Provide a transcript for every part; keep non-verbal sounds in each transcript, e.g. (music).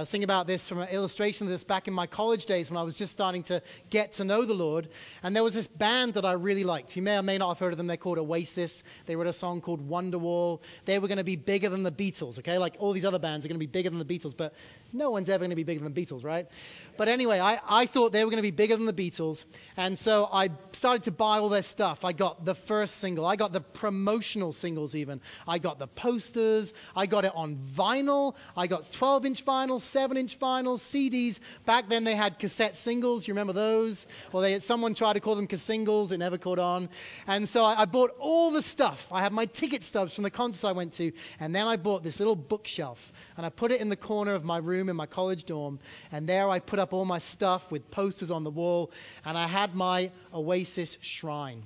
I was thinking about this from an illustration of this back in my college days when I was just starting to get to know the Lord. And there was this band that I really liked. You may or may not have heard of them. They're called Oasis. They wrote a song called Wonderwall. They were going to be bigger than the Beatles, okay? Like all these other bands are going to be bigger than the Beatles, but no one's ever going to be bigger than the Beatles, right? But anyway, I, I thought they were going to be bigger than the Beatles. And so I started to buy all their stuff. I got the first single. I got the promotional singles even. I got the posters. I got it on vinyl. I got 12 inch vinyl, 7 inch vinyl, CDs. Back then they had cassette singles. You remember those? Well, they had someone tried to call them singles. It never caught on. And so I, I bought all the stuff. I had my ticket stubs from the concerts I went to. And then I bought this little bookshelf. And I put it in the corner of my room in my college dorm. And there I put up all my stuff with posters on the wall. And I had my Oasis shrine.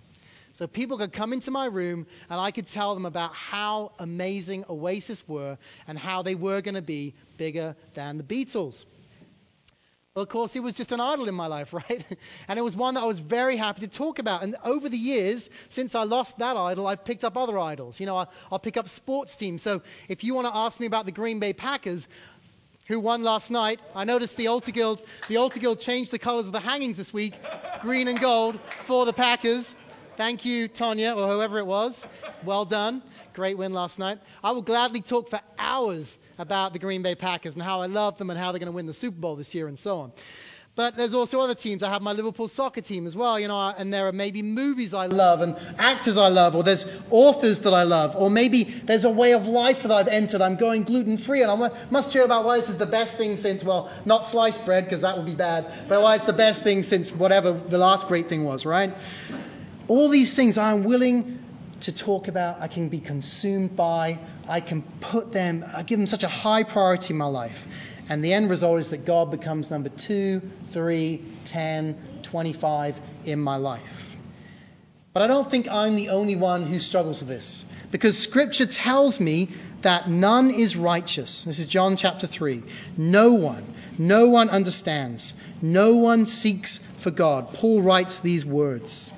So people could come into my room and I could tell them about how amazing Oasis were and how they were going to be bigger than the Beatles. Well, of course, it was just an idol in my life, (laughs) right? And it was one that I was very happy to talk about. And over the years, since I lost that idol, I've picked up other idols. You know, I'll, I'll pick up sports teams. So if you want to ask me about the Green Bay Packers, who won last night, I noticed the Altar Guild, the Altar Guild changed the colors of the hangings this week, green and gold for the Packers. Thank you, Tonya, or whoever it was. Well done. Great win last night. I will gladly talk for hours about the Green Bay Packers and how I love them and how they're going to win the Super Bowl this year and so on. But there's also other teams. I have my Liverpool soccer team as well, you know, and there are maybe movies I love and actors I love, or there's authors that I love, or maybe there's a way of life that I've entered. I'm going gluten free, and I must share about why this is the best thing since, well, not sliced bread, because that would be bad, but why it's the best thing since whatever the last great thing was, right? All these things I'm willing to talk about, I can be consumed by, I can put them, I give them such a high priority in my life. And the end result is that God becomes number two, three, 10, 25 in my life. But I don't think I'm the only one who struggles with this. Because scripture tells me that none is righteous. This is John chapter 3. No one, no one understands. No one seeks for God. Paul writes these words.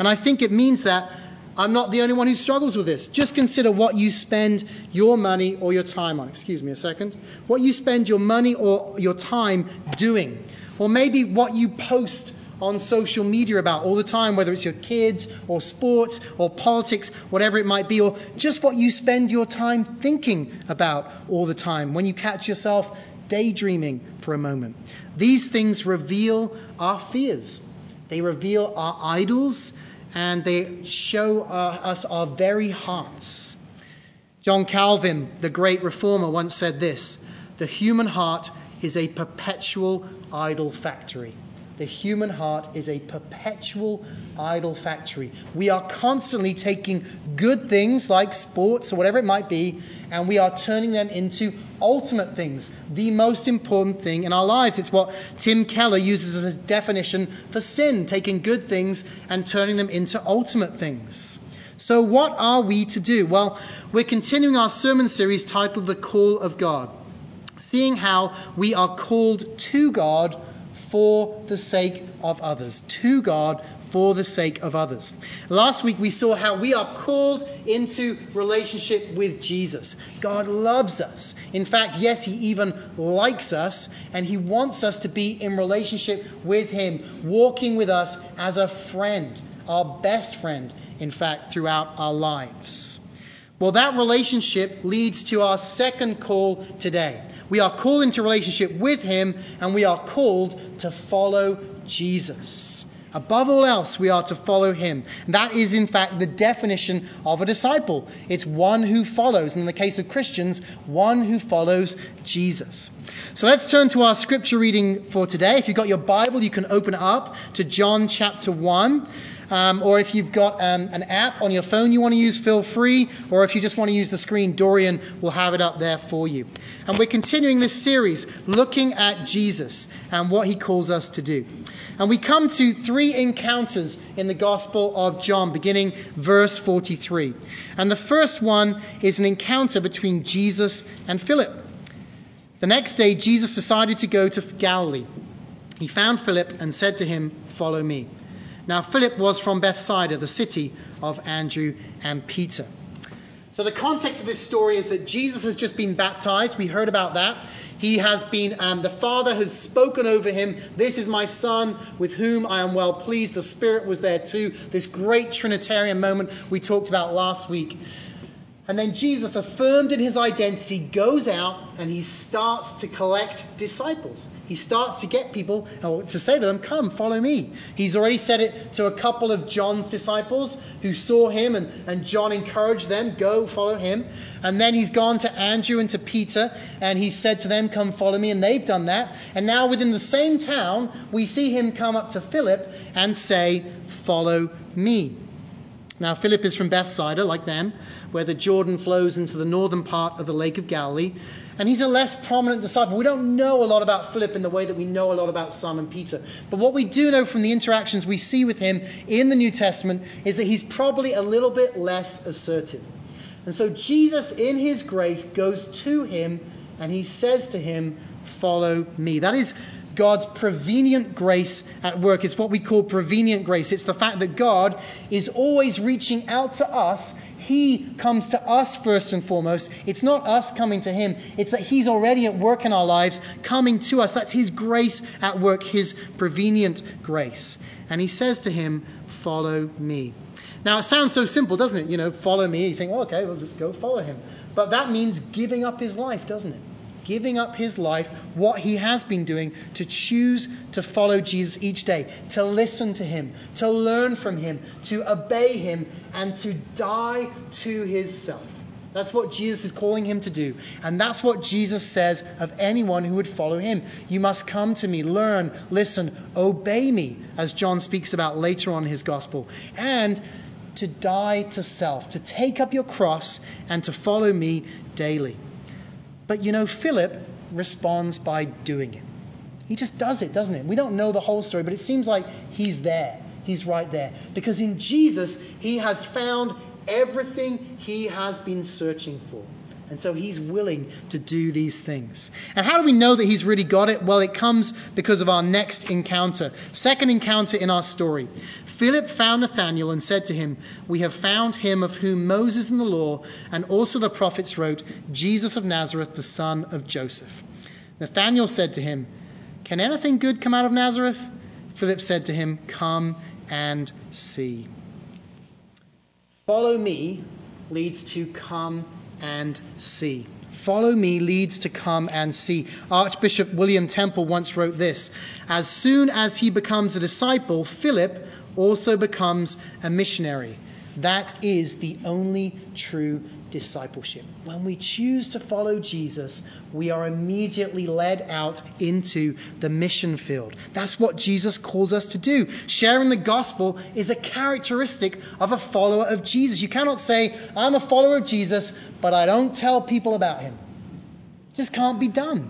And I think it means that I'm not the only one who struggles with this. Just consider what you spend your money or your time on. Excuse me a second. What you spend your money or your time doing. Or maybe what you post on social media about all the time, whether it's your kids or sports or politics, whatever it might be, or just what you spend your time thinking about all the time when you catch yourself daydreaming for a moment. These things reveal our fears. They reveal our idols and they show uh, us our very hearts. John Calvin, the great reformer, once said this The human heart is a perpetual idol factory. The human heart is a perpetual idol factory. We are constantly taking good things like sports or whatever it might be, and we are turning them into ultimate things, the most important thing in our lives. It's what Tim Keller uses as a definition for sin, taking good things and turning them into ultimate things. So, what are we to do? Well, we're continuing our sermon series titled The Call of God, seeing how we are called to God for the sake of others. To God for the sake of others. Last week we saw how we are called into relationship with Jesus. God loves us. In fact, yes, He even likes us, and He wants us to be in relationship with Him, walking with us as a friend, our best friend, in fact, throughout our lives. Well, that relationship leads to our second call today. We are called into relationship with Him, and we are called to follow Jesus. Above all else, we are to follow him. That is, in fact, the definition of a disciple. It's one who follows. In the case of Christians, one who follows Jesus. So let's turn to our scripture reading for today. If you've got your Bible, you can open it up to John chapter 1. Um, or if you've got um, an app on your phone you want to use, feel free. Or if you just want to use the screen, Dorian will have it up there for you. And we're continuing this series looking at Jesus and what he calls us to do. And we come to three encounters in the Gospel of John, beginning verse 43. And the first one is an encounter between Jesus and Philip. The next day, Jesus decided to go to Galilee. He found Philip and said to him, Follow me. Now, Philip was from Bethsaida, the city of Andrew and Peter. So, the context of this story is that Jesus has just been baptized. We heard about that. He has been, um, the Father has spoken over him. This is my Son with whom I am well pleased. The Spirit was there too. This great Trinitarian moment we talked about last week. And then Jesus, affirmed in his identity, goes out and he starts to collect disciples. He starts to get people to say to them, Come, follow me. He's already said it to a couple of John's disciples who saw him, and, and John encouraged them, Go, follow him. And then he's gone to Andrew and to Peter, and he said to them, Come, follow me. And they've done that. And now within the same town, we see him come up to Philip and say, Follow me. Now, Philip is from Bethsaida, like them where the Jordan flows into the northern part of the Lake of Galilee. And he's a less prominent disciple. We don't know a lot about Philip in the way that we know a lot about Simon Peter. But what we do know from the interactions we see with him in the New Testament is that he's probably a little bit less assertive. And so Jesus, in his grace, goes to him and he says to him, Follow me. That is God's prevenient grace at work. It's what we call prevenient grace. It's the fact that God is always reaching out to us he comes to us first and foremost. It's not us coming to Him, it's that He's already at work in our lives, coming to us. That's His grace at work, His prevenient grace. And He says to him, Follow me. Now, it sounds so simple, doesn't it? You know, follow me. You think, well, okay, we'll just go follow Him. But that means giving up His life, doesn't it? Giving up his life, what he has been doing, to choose to follow Jesus each day, to listen to him, to learn from him, to obey him, and to die to his self. That's what Jesus is calling him to do. And that's what Jesus says of anyone who would follow him. You must come to me, learn, listen, obey me, as John speaks about later on in his gospel. And to die to self, to take up your cross and to follow me daily. But you know, Philip responds by doing it. He just does it, doesn't it? We don't know the whole story, but it seems like he's there. He's right there. Because in Jesus, he has found everything he has been searching for. And so he's willing to do these things. And how do we know that he's really got it? Well, it comes because of our next encounter. Second encounter in our story. Philip found Nathanael and said to him, We have found him of whom Moses in the law and also the prophets wrote, Jesus of Nazareth, the son of Joseph. Nathanael said to him, Can anything good come out of Nazareth? Philip said to him, Come and see. Follow me leads to come and see. Follow me leads to come and see. Archbishop William Temple once wrote this As soon as he becomes a disciple, Philip also becomes a missionary. That is the only true discipleship. When we choose to follow Jesus, we are immediately led out into the mission field. That's what Jesus calls us to do. Sharing the gospel is a characteristic of a follower of Jesus. You cannot say, I'm a follower of Jesus, but I don't tell people about him. Just can't be done.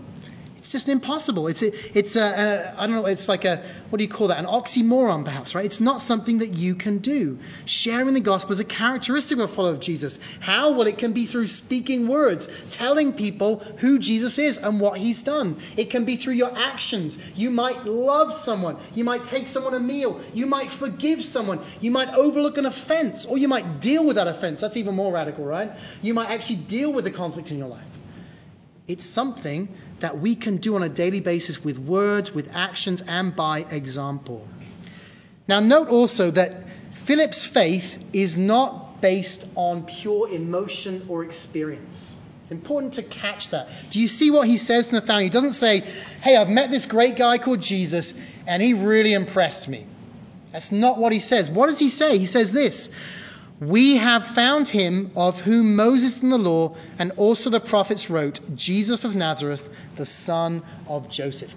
It's just impossible. It's a, it's a, a, I don't know, it's like a, what do you call that? An oxymoron, perhaps, right? It's not something that you can do. Sharing the gospel is a characteristic of a follower of Jesus. How? Well, it can be through speaking words, telling people who Jesus is and what he's done. It can be through your actions. You might love someone. You might take someone a meal. You might forgive someone. You might overlook an offense, or you might deal with that offense. That's even more radical, right? You might actually deal with the conflict in your life. It's something that we can do on a daily basis with words, with actions, and by example. Now, note also that Philip's faith is not based on pure emotion or experience. It's important to catch that. Do you see what he says to Nathaniel? He doesn't say, Hey, I've met this great guy called Jesus, and he really impressed me. That's not what he says. What does he say? He says this we have found him of whom Moses in the law and also the prophets wrote, Jesus of Nazareth, the son of Joseph.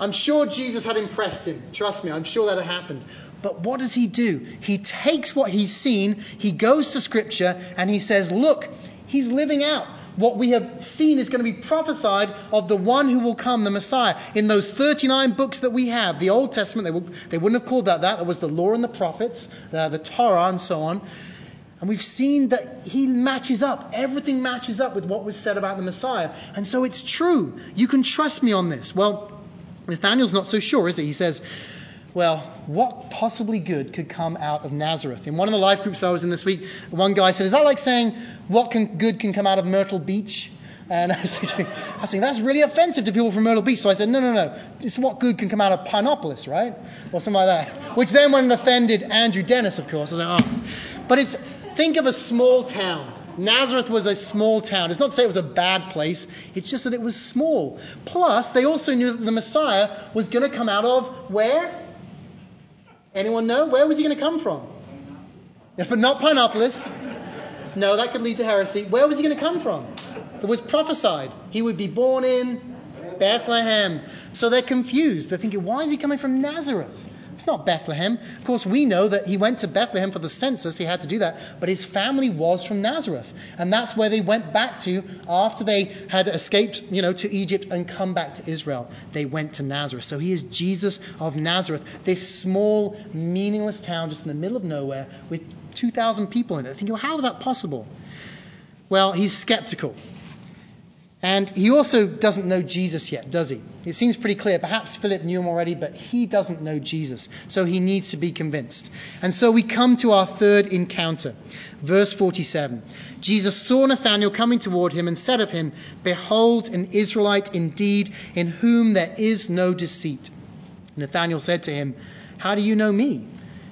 I'm sure Jesus had impressed him. Trust me, I'm sure that had happened. But what does he do? He takes what he's seen, he goes to Scripture, and he says, Look, he's living out what we have seen is going to be prophesied of the one who will come, the Messiah. In those 39 books that we have, the Old Testament, they, wouldn't have called that that. That was the law and the prophets, the, the Torah, and so on. And we've seen that he matches up. Everything matches up with what was said about the Messiah. And so it's true. You can trust me on this. Well, Nathaniel's not so sure, is he? He says, well, what possibly good could come out of Nazareth? In one of the life groups I was in this week, one guy said, Is that like saying what can, good can come out of Myrtle Beach? And I was, (laughs) thinking, I was thinking, that's really offensive to people from Myrtle Beach. So I said, no, no, no. It's what good can come out of Pinopolis, right? Or something like that. Which then went and offended Andrew Dennis, of course. Like, oh. But it's, think of a small town. Nazareth was a small town. It's not to say it was a bad place, it's just that it was small. Plus, they also knew that the Messiah was going to come out of where? Anyone know? Where was he going to come from? If not Pinopolis. No, that could lead to heresy. Where was he going to come from? It was prophesied. He would be born in Bethlehem. So they're confused. They're thinking, why is he coming from Nazareth? It's not Bethlehem. Of course, we know that he went to Bethlehem for the census. He had to do that. But his family was from Nazareth. And that's where they went back to after they had escaped, you know, to Egypt and come back to Israel. They went to Nazareth. So he is Jesus of Nazareth, this small, meaningless town just in the middle of nowhere with 2,000 people in it. Thinking, well, how is that possible? Well, he's skeptical. And he also doesn't know Jesus yet, does he? It seems pretty clear. Perhaps Philip knew him already, but he doesn't know Jesus. So he needs to be convinced. And so we come to our third encounter. Verse 47. Jesus saw Nathanael coming toward him and said of him, Behold, an Israelite indeed, in whom there is no deceit. Nathanael said to him, How do you know me?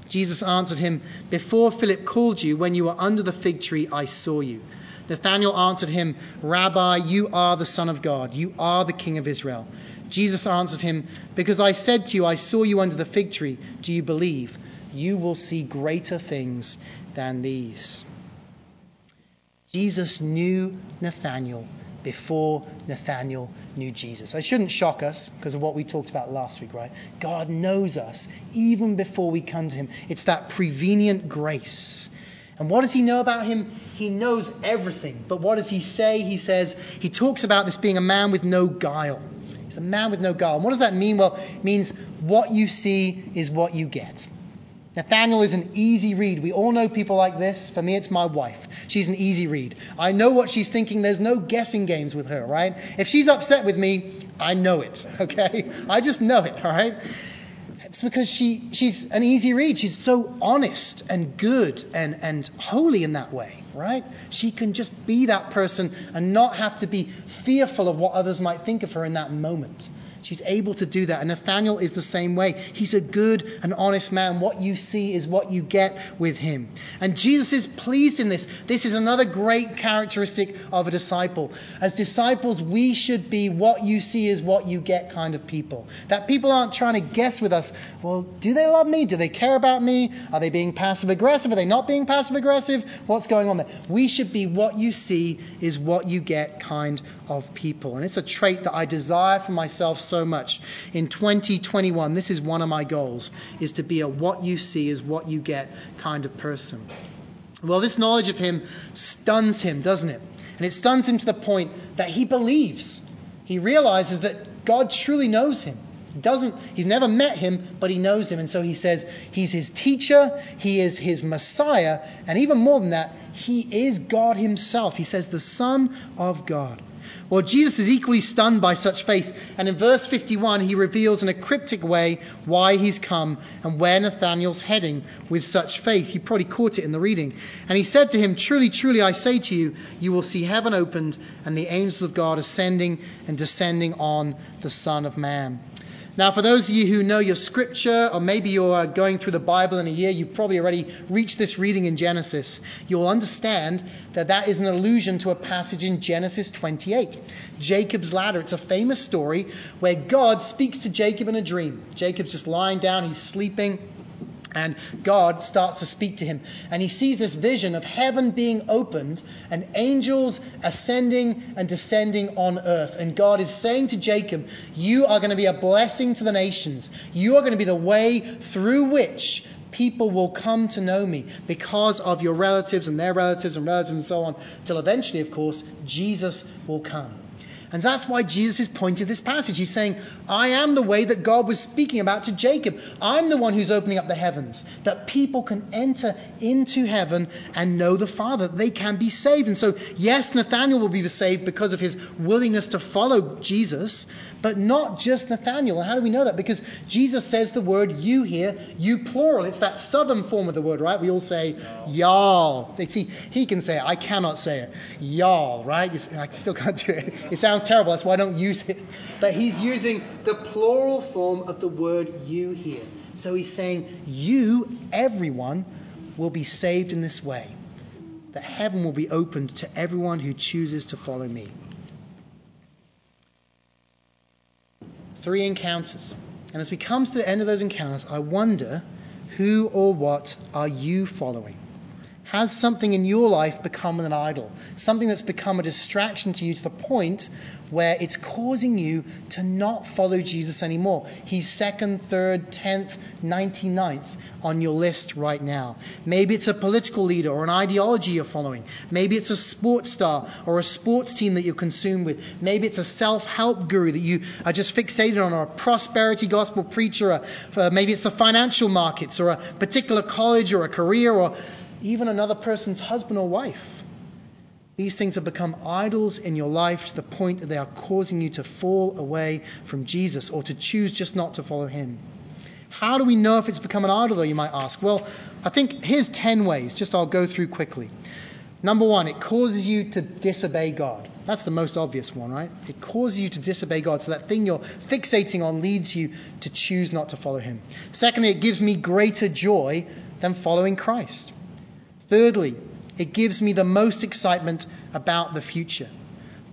Jesus answered him, Before Philip called you, when you were under the fig tree, I saw you. Nathanael answered him, Rabbi, you are the Son of God. You are the King of Israel. Jesus answered him, Because I said to you, I saw you under the fig tree. Do you believe? You will see greater things than these. Jesus knew Nathanael before Nathanael knew Jesus. It shouldn't shock us because of what we talked about last week, right? God knows us even before we come to him. It's that prevenient grace. And what does he know about him? He knows everything. But what does he say? He says, he talks about this being a man with no guile. He's a man with no guile. And what does that mean? Well, it means what you see is what you get. Nathaniel is an easy read. We all know people like this. For me, it's my wife. She's an easy read. I know what she's thinking. There's no guessing games with her, right? If she's upset with me, I know it, (laughs) okay? I just know it, all right? It's because she, she's an easy read. She's so honest and good and, and holy in that way, right? She can just be that person and not have to be fearful of what others might think of her in that moment. She's able to do that. And Nathaniel is the same way. He's a good and honest man. What you see is what you get with him. And Jesus is pleased in this. This is another great characteristic of a disciple. As disciples, we should be what you see is what you get kind of people. That people aren't trying to guess with us, well, do they love me? Do they care about me? Are they being passive aggressive? Are they not being passive aggressive? What's going on there? We should be what you see is what you get kind of people. And it's a trait that I desire for myself so much. In 2021, this is one of my goals, is to be a what you see is what you get kind of person. Well, this knowledge of him stuns him, doesn't it? And it stuns him to the point that he believes. He realizes that God truly knows him. He doesn't, he's never met him, but he knows him. And so he says he's his teacher, he is his Messiah, and even more than that, he is God himself. He says the Son of God. Well, Jesus is equally stunned by such faith, and in verse 51, he reveals in a cryptic way why he's come and where Nathanael's heading with such faith. You probably caught it in the reading. And he said to him, Truly, truly, I say to you, you will see heaven opened and the angels of God ascending and descending on the Son of Man. Now, for those of you who know your scripture, or maybe you're uh, going through the Bible in a year, you've probably already reached this reading in Genesis. You'll understand that that is an allusion to a passage in Genesis 28. Jacob's ladder. It's a famous story where God speaks to Jacob in a dream. Jacob's just lying down, he's sleeping. And God starts to speak to him. And he sees this vision of heaven being opened and angels ascending and descending on earth. And God is saying to Jacob, You are going to be a blessing to the nations. You are going to be the way through which people will come to know me because of your relatives and their relatives and relatives and so on, till eventually, of course, Jesus will come. And that's why Jesus is pointing this passage. He's saying, I am the way that God was speaking about to Jacob. I'm the one who's opening up the heavens, that people can enter into heaven and know the Father, they can be saved. And so, yes, Nathaniel will be saved because of his willingness to follow Jesus, but not just Nathaniel. And how do we know that? Because Jesus says the word you here, you plural. It's that southern form of the word, right? We all say y'all. They see, he can say it. I cannot say it. Y'all, right? I still can't do it. It sounds terrible. That's why I don't use it. But he's using the plural form of the word you here. So he's saying, you, everyone, will be saved in this way. That heaven will be opened to everyone who chooses to follow me. three encounters. And as we come to the end of those encounters, I wonder who or what are you following? Has something in your life become an idol? Something that's become a distraction to you to the point where it's causing you to not follow Jesus anymore. He's second, third, tenth, ninety-ninth on your list right now. Maybe it's a political leader or an ideology you're following. Maybe it's a sports star or a sports team that you're consumed with. Maybe it's a self help guru that you are just fixated on, or a prosperity gospel preacher. Or, uh, maybe it's the financial markets or a particular college or a career or even another person's husband or wife. These things have become idols in your life to the point that they are causing you to fall away from Jesus or to choose just not to follow him. How do we know if it's become an idol, though, you might ask? Well, I think here's 10 ways, just I'll go through quickly. Number one, it causes you to disobey God. That's the most obvious one, right? It causes you to disobey God. So that thing you're fixating on leads you to choose not to follow Him. Secondly, it gives me greater joy than following Christ. Thirdly, it gives me the most excitement about the future.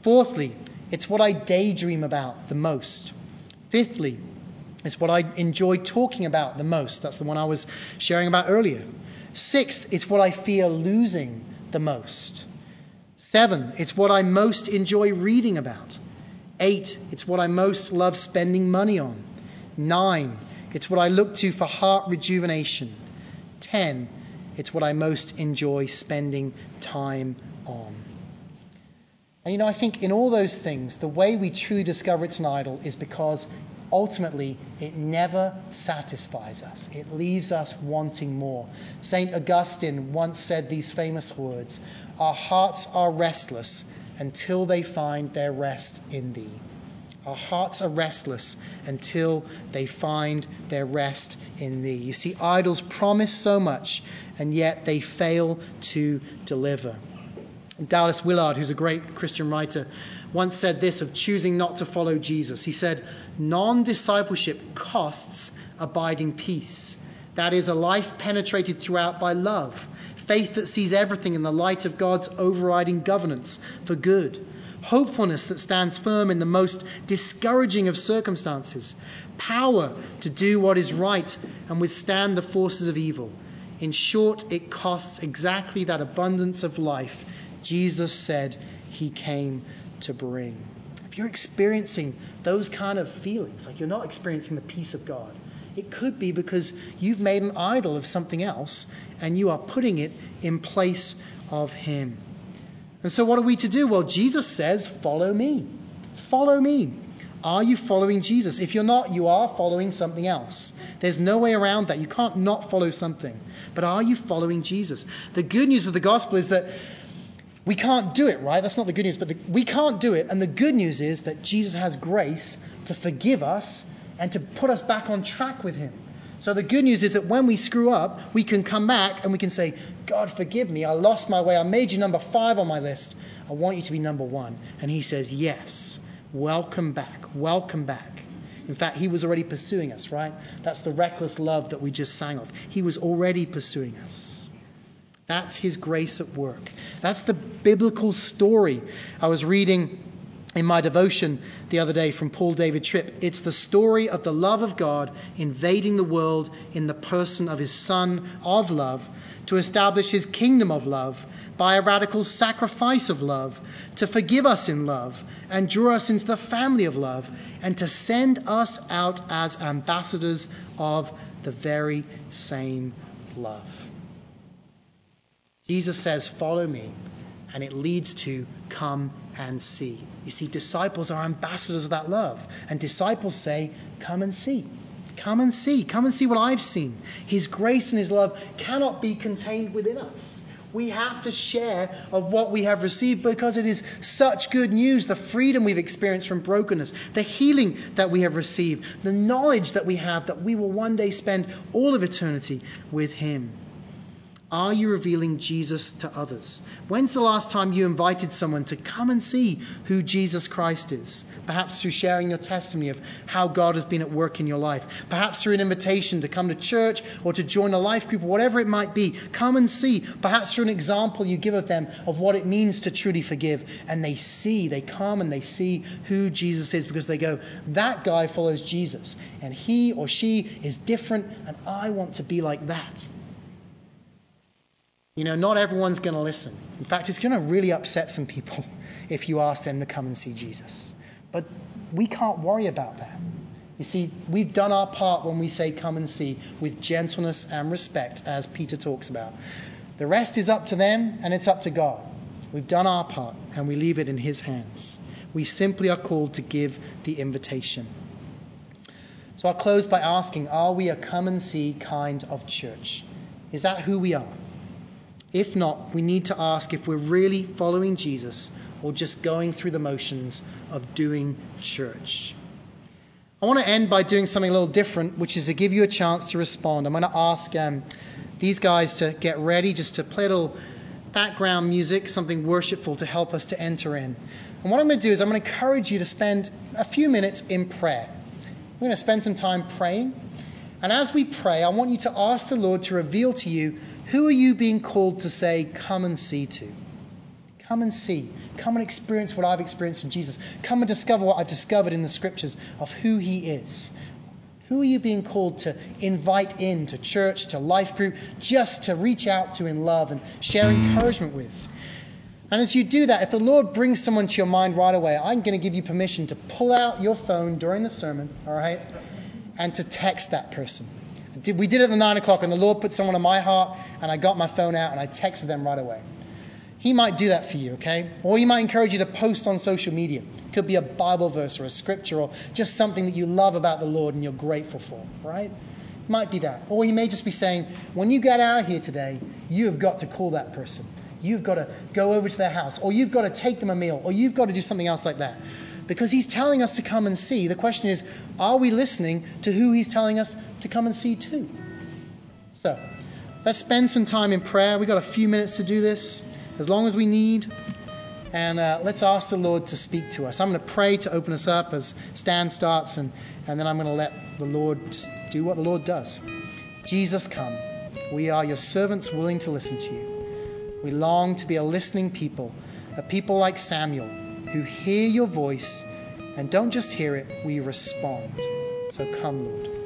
Fourthly, it's what I daydream about the most. Fifthly, it's what I enjoy talking about the most. That's the one I was sharing about earlier. Sixth, it's what I fear losing the most. Seven, it's what I most enjoy reading about. Eight, it's what I most love spending money on. Nine, it's what I look to for heart rejuvenation. Ten, it's what I most enjoy spending time on. And you know, I think in all those things, the way we truly discover it's an idol is because ultimately it never satisfies us. It leaves us wanting more. St. Augustine once said these famous words Our hearts are restless until they find their rest in thee. Our hearts are restless until they find their rest in thee. You see, idols promise so much, and yet they fail to deliver. Dallas Willard, who's a great Christian writer, once said this of choosing not to follow Jesus. He said, Non discipleship costs abiding peace. That is, a life penetrated throughout by love, faith that sees everything in the light of God's overriding governance for good hopefulness that stands firm in the most discouraging of circumstances, power to do what is right and withstand the forces of evil. In short, it costs exactly that abundance of life Jesus said he came to bring. If you're experiencing those kind of feelings, like you're not experiencing the peace of God, it could be because you've made an idol of something else and you are putting it in place of Him. And so, what are we to do? Well, Jesus says, Follow me. Follow me. Are you following Jesus? If you're not, you are following something else. There's no way around that. You can't not follow something. But are you following Jesus? The good news of the gospel is that we can't do it, right? That's not the good news, but the, we can't do it. And the good news is that Jesus has grace to forgive us and to put us back on track with Him. So the good news is that when we screw up, we can come back and we can say, God, forgive me. I lost my way. I made you number five on my list. I want you to be number one. And he says, Yes. Welcome back. Welcome back. In fact, he was already pursuing us, right? That's the reckless love that we just sang of. He was already pursuing us. That's his grace at work. That's the biblical story. I was reading in my devotion the other day from Paul David Tripp. It's the story of the love of God invading the world in the person of his Son of love to establish his kingdom of love by a radical sacrifice of love to forgive us in love and draw us into the family of love and to send us out as ambassadors of the very same love. Jesus says, Follow me and it leads to come and see. You see, disciples are ambassadors of that love, and disciples say, Come and see. Come and see. Come and see what I've seen. His grace and His love cannot be contained within us. We have to share of what we have received because it is such good news the freedom we've experienced from brokenness, the healing that we have received, the knowledge that we have that we will one day spend all of eternity with Him. Are you revealing Jesus to others? When's the last time you invited someone to come and see who Jesus Christ is? Perhaps through sharing your testimony of how God has been at work in your life. Perhaps through an invitation to come to church or to join a life group, whatever it might be. Come and see. Perhaps through an example you give of them of what it means to truly forgive. And they see, they come and they see who Jesus is because they go, that guy follows Jesus. And he or she is different, and I want to be like that. You know, not everyone's going to listen. In fact, it's going to really upset some people (laughs) if you ask them to come and see Jesus. But we can't worry about that. You see, we've done our part when we say come and see with gentleness and respect, as Peter talks about. The rest is up to them and it's up to God. We've done our part and we leave it in His hands. We simply are called to give the invitation. So I'll close by asking Are we a come and see kind of church? Is that who we are? If not, we need to ask if we're really following Jesus or just going through the motions of doing church. I want to end by doing something a little different, which is to give you a chance to respond. I'm going to ask um, these guys to get ready, just to play a little background music, something worshipful to help us to enter in. And what I'm going to do is I'm going to encourage you to spend a few minutes in prayer. We're going to spend some time praying. And as we pray, I want you to ask the Lord to reveal to you who are you being called to say, come and see to? Come and see. Come and experience what I've experienced in Jesus. Come and discover what I've discovered in the scriptures of who he is. Who are you being called to invite in to church, to life group, just to reach out to in love and share encouragement with? And as you do that, if the Lord brings someone to your mind right away, I'm going to give you permission to pull out your phone during the sermon, all right, and to text that person. We did it at the 9 o'clock, and the Lord put someone on my heart, and I got my phone out and I texted them right away. He might do that for you, okay? Or he might encourage you to post on social media. It could be a Bible verse or a scripture or just something that you love about the Lord and you're grateful for, right? It might be that. Or he may just be saying, when you get out of here today, you have got to call that person. You've got to go over to their house, or you've got to take them a meal, or you've got to do something else like that. Because he's telling us to come and see. The question is, are we listening to who he's telling us to come and see too? So, let's spend some time in prayer. We've got a few minutes to do this, as long as we need. And uh, let's ask the Lord to speak to us. I'm going to pray to open us up as Stan starts, and, and then I'm going to let the Lord just do what the Lord does. Jesus, come. We are your servants willing to listen to you. We long to be a listening people, a people like Samuel who hear your voice and don't just hear it, we respond. So come, Lord.